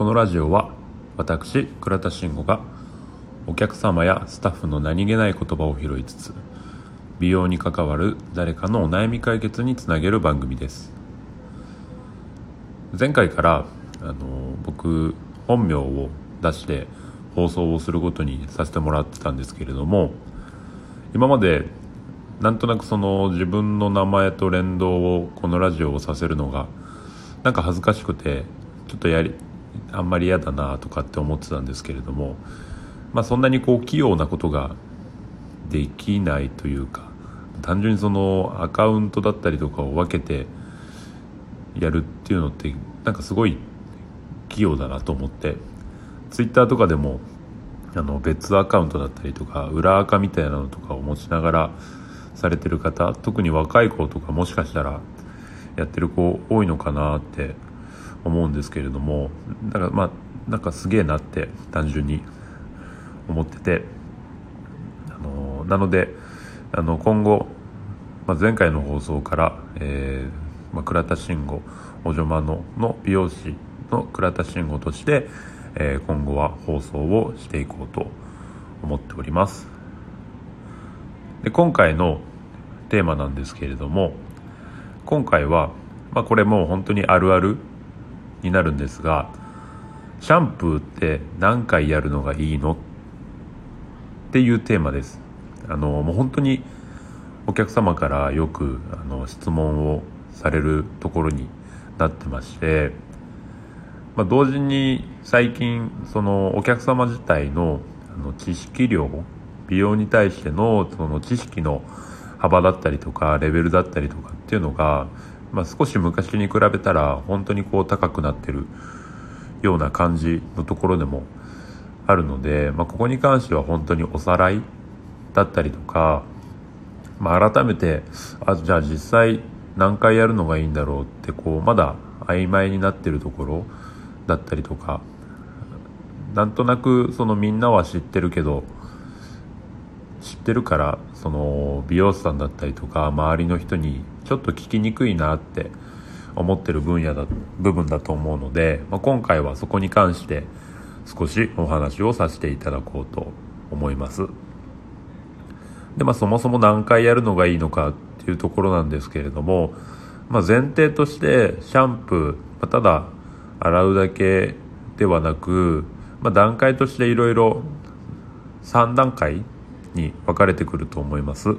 このラジオは私倉田慎吾がお客様やスタッフの何気ない言葉を拾いつつ美容に関わる誰かのお悩み解決につなげる番組です。前回からあの僕本名を出して放送をすることにさせてもらってたんですけれども今までなんとなくその自分の名前と連動をこのラジオをさせるのがなんか恥ずかしくてちょっとやりあんまり嫌だなとかって思ってたんですけれどもまあそんなにこう器用なことができないというか単純にそのアカウントだったりとかを分けてやるっていうのってなんかすごい器用だなと思ってツイッターとかでもあの別アカウントだったりとか裏アカみたいなのとかを持ちながらされてる方特に若い子とかもしかしたらやってる子多いのかなって思うんですけれどもだからまあなんかすげえなって単純に思っててあのなのであの今後、まあ、前回の放送から、えーまあ、倉田慎吾おじょまのの美容師の倉田慎吾として、えー、今後は放送をしていこうと思っております。で今回のテーマなんですけれども今回は、まあ、これもう本当にあるあるになるんですがシャンプーって何回やるのがいいの？っていうテーマです。あのもう本当にお客様からよくあの質問をされるところになってまして、まあ、同時に最近そのお客様自体のあの知識量美容に対してのその知識の幅だったりとかレベルだったりとかっていうのが、まあ、少し昔に比べたら本当にこう高くなってるような感じのところでもあるので、まあ、ここに関しては本当におさらいだったりとか、まあ、改めてあじゃあ実際何回やるのがいいんだろうってこうまだ曖昧になってるところだったりとかなんとなくそのみんなは知ってるけど知ってるからその美容師さんだったりとか周りの人にちょっと聞きにくいなって思ってる分野だ部分だと思うので、まあ、今回はそこに関して少しお話をさせていただこうと思います。でまあそもそも何回やるのがいいのかっていうところなんですけれども、まあ、前提としてシャンプー、まあ、ただ洗うだけではなく、まあ、段階としていろいろ3段階に分かれてくると思います。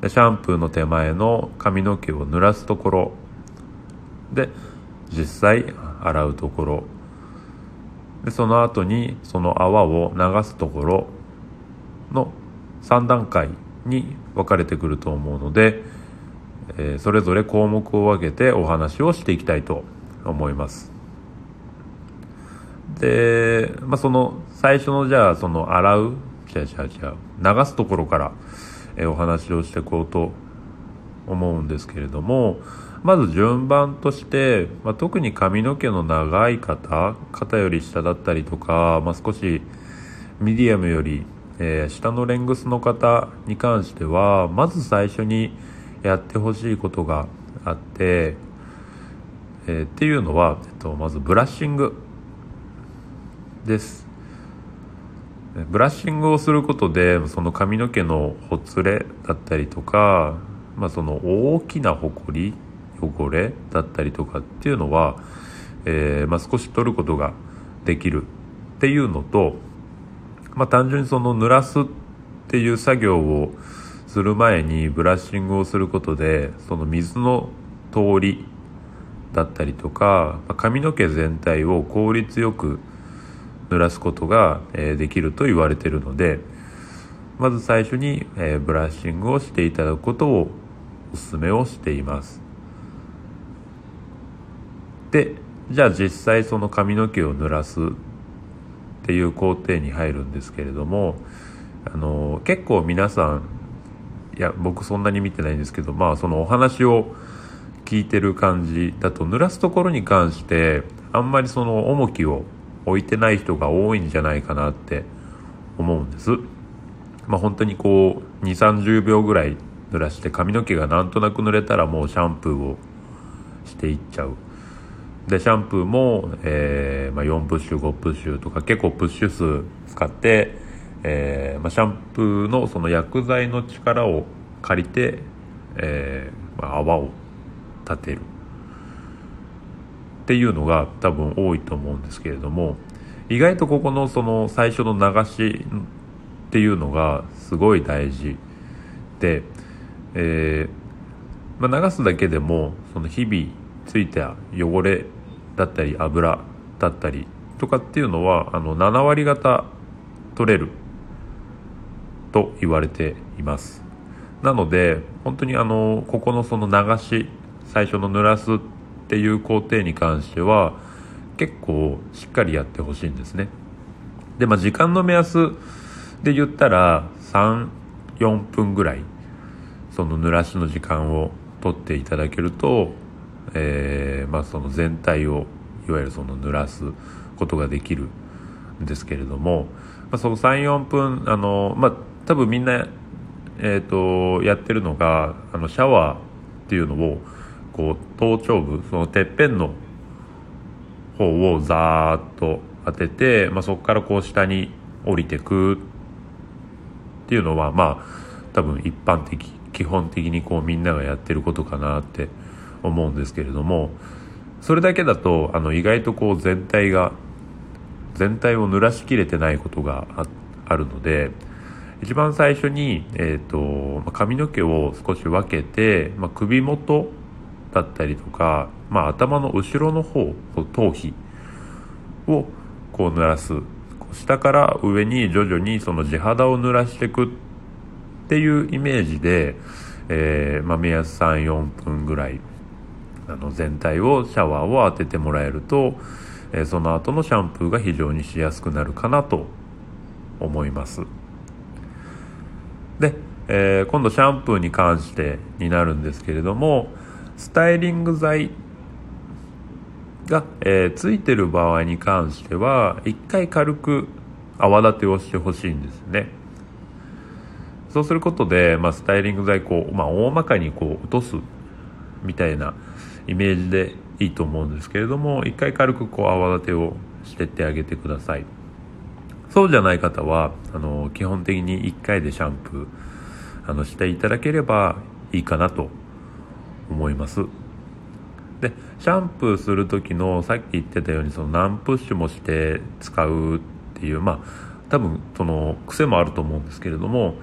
でシャンプーの手前の髪の毛を濡らすところ。で実際洗うところ。でその後にその泡を流すところ。の3段階に分かれてくると思うので、えー、それぞれ項目を分けてお話をしていきたいと思います。で、まあ、その最初のじゃあその洗う違う違う違う。流すところから、え、お話をしていこうと思うんですけれどもまず順番として、まあ、特に髪の毛の長い方肩より下だったりとか、まあ、少しミディアムよりえー、下のレングスの方に関してはまず最初にやってほしいことがあって、えー、っていうのは、えっと、まずブラッシングです。ブラッシングをすることでその髪の毛のほつれだったりとか、まあ、その大きなほこり汚れだったりとかっていうのは、えー、まあ、少し取ることができるっていうのとまあ、単純にその濡らすっていう作業をする前にブラッシングをすることでその水の通りだったりとか、ま、髪の毛全体を効率よく濡らすことが、えー、できると言われているのでまず最初に、えー、ブラッシングをしていただくことをお勧めをしています。でじゃあ実際その髪の毛を濡らすっていう工程に入るんですけれどもあの結構皆さんいや僕そんなに見てないんですけどまあそのお話を聞いてる感じだと濡らすところに関してあんまりその重きを置いてない人が多いんじゃないかなって思うんです。まあ本当にこう2、30秒ぐらい濡らして髪の毛がなんとなく濡れたらもうシャンプーをしていっちゃうでシャンプーも、えーまあ、4プッシュ5プッシュとか結構プッシュ数使って、えーまあ、シャンプーのその薬剤の力を借りて、えーまあ、泡を立てるっていうのが多分多いと思うんですけれども意外とここのその最初の流しっていうのがすごい大事で、えーまあ、流すだけでもその日々ついた汚れだったり油だったりとかっていうのはあの7割方取れると言われています。なので本当にあのここのその流し最初の濡らすっていう工程に関しては結構しっかりやってほしいんですね。でまあ時間の目安で言ったら34分ぐらいその濡らしの時間を取っていただけるとえー、まあ、その全体をいわゆるその濡らすことができるんですけれども、まあ、その34分あの、まあ、多分みんな、えーと、やってるのがあのシャワーっていうのをこう頭頂部そのてっぺんの方をザーッと当てて、まあ、そこからこう下に降りてくっていうのはまあ多分一般的基本的にこうみんながやってることかなって思うんですけれどもそれだけだとあの意外とこう全体が全体を濡らしきれてないことがあるので一番最初に、えーと、髪の毛を少し分けて、まあ、首元だったりとか、まあ、頭の後ろの方頭皮をこう濡らす。下から上に徐々にその地肌を濡らしていくっていうイメージで、えーまあ、目安34分ぐらいあの全体をシャワーを当ててもらえると、えー、その後のシャンプーが非常にしやすくなるかなと思います。で、えー、今度シャンプーに関してになるんですけれどもスタイリング剤が、えー、ついてる場合に関しては一回軽く泡立てをしてほしいんですね。そうすることで、まあ、スタイリング剤こう、まあ、大まかにこう落とすみたいなイメージでいいと思うんですけれども一回軽くこう泡立てをしてってあげてください。そうじゃない方はあの基本的に1回でシャンプーあのしていただければいいかなと思います。でシャンプーする時のさっき言ってたようにその何プッシュもして使うっていうまあ多分その癖もあると思うんですけれども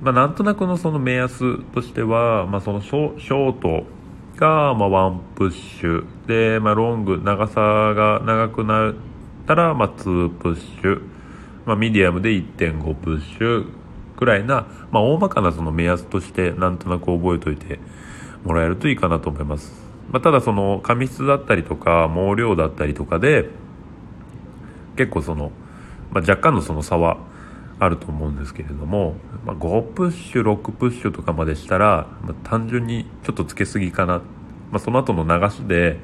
まあ、なんとなくのその目安としては、まあ、そのショートが、ま、ワンプッシュで、まあ、ロング長さが長くなったら、まあ、2プッシュ、まあ、ミディアムで1.5プッシュくらいな、まあ、大まかなその目安としてなんとなく覚えておいてもらえるといいかなと思います、まあ、ただその髪質だったりとか毛量だったりとかで結構その、まあ、若干のその差はあると思うんですけれども、まあ、5プッシュ6プッシュとかまでしたら、まあ、単純にちょっとつけすぎかな、まあ、その後の流しで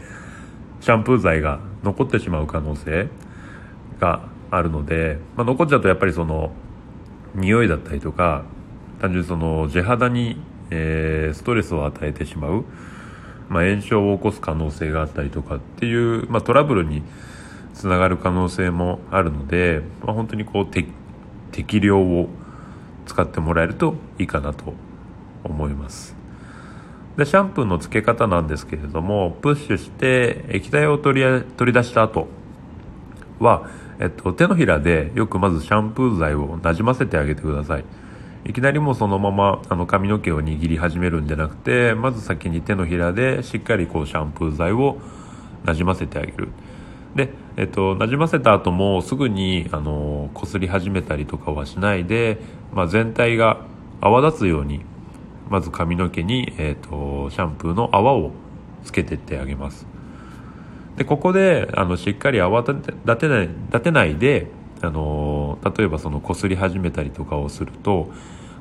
シャンプー剤が残ってしまう可能性があるので、ま、残っちゃうとやっぱりその匂いだったりとか単純にその地肌に、えー、ストレスを与えてしまう、まあ、炎症を起こす可能性があったりとかっていう、まあ、トラブルにつながる可能性もあるので、まあ、本当にこう適量を使ってもらえるといいかなと思います。でシャンプーの付け方なんですけれどもプッシュして液体を取り取り出した後は、えっと、手のひらでよくまずシャンプー剤をなじませてあげてください。いきなりもそのままあの髪の毛を握り始めるんじゃなくてまず先に手のひらでしっかりこうシャンプー剤をなじませてあげる。で、えっと、なじませた後もすぐにあのこすり始めたりとかはしないで、まあ、全体が泡立つようにまず髪の毛に、えっと、シャンプーの泡をつけてってあげます。でここであのしっかり泡立てない立てないであの例えばそのこすり始めたりとかをすると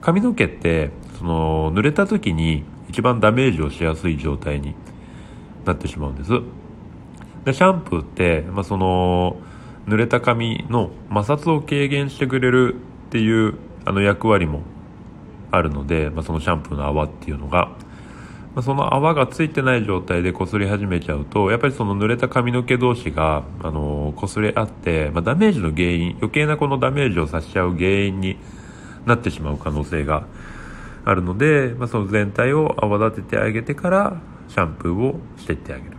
髪の毛ってその濡れた時に一番ダメージをしやすい状態になってしまうんです。でシャンプーって、まあ、その濡れた髪の摩擦を軽減してくれるっていうあの役割もあるので、まあ、そのシャンプーの泡っていうのがま、その泡がついてない状態で擦り始めちゃうとやっぱりその濡れた髪の毛同士があの擦れ合って、まあ、ダメージの原因余計なこのダメージをさしちゃう原因になってしまう可能性があるので、まあ、その全体を泡立ててあげてからシャンプーをしてってあげる。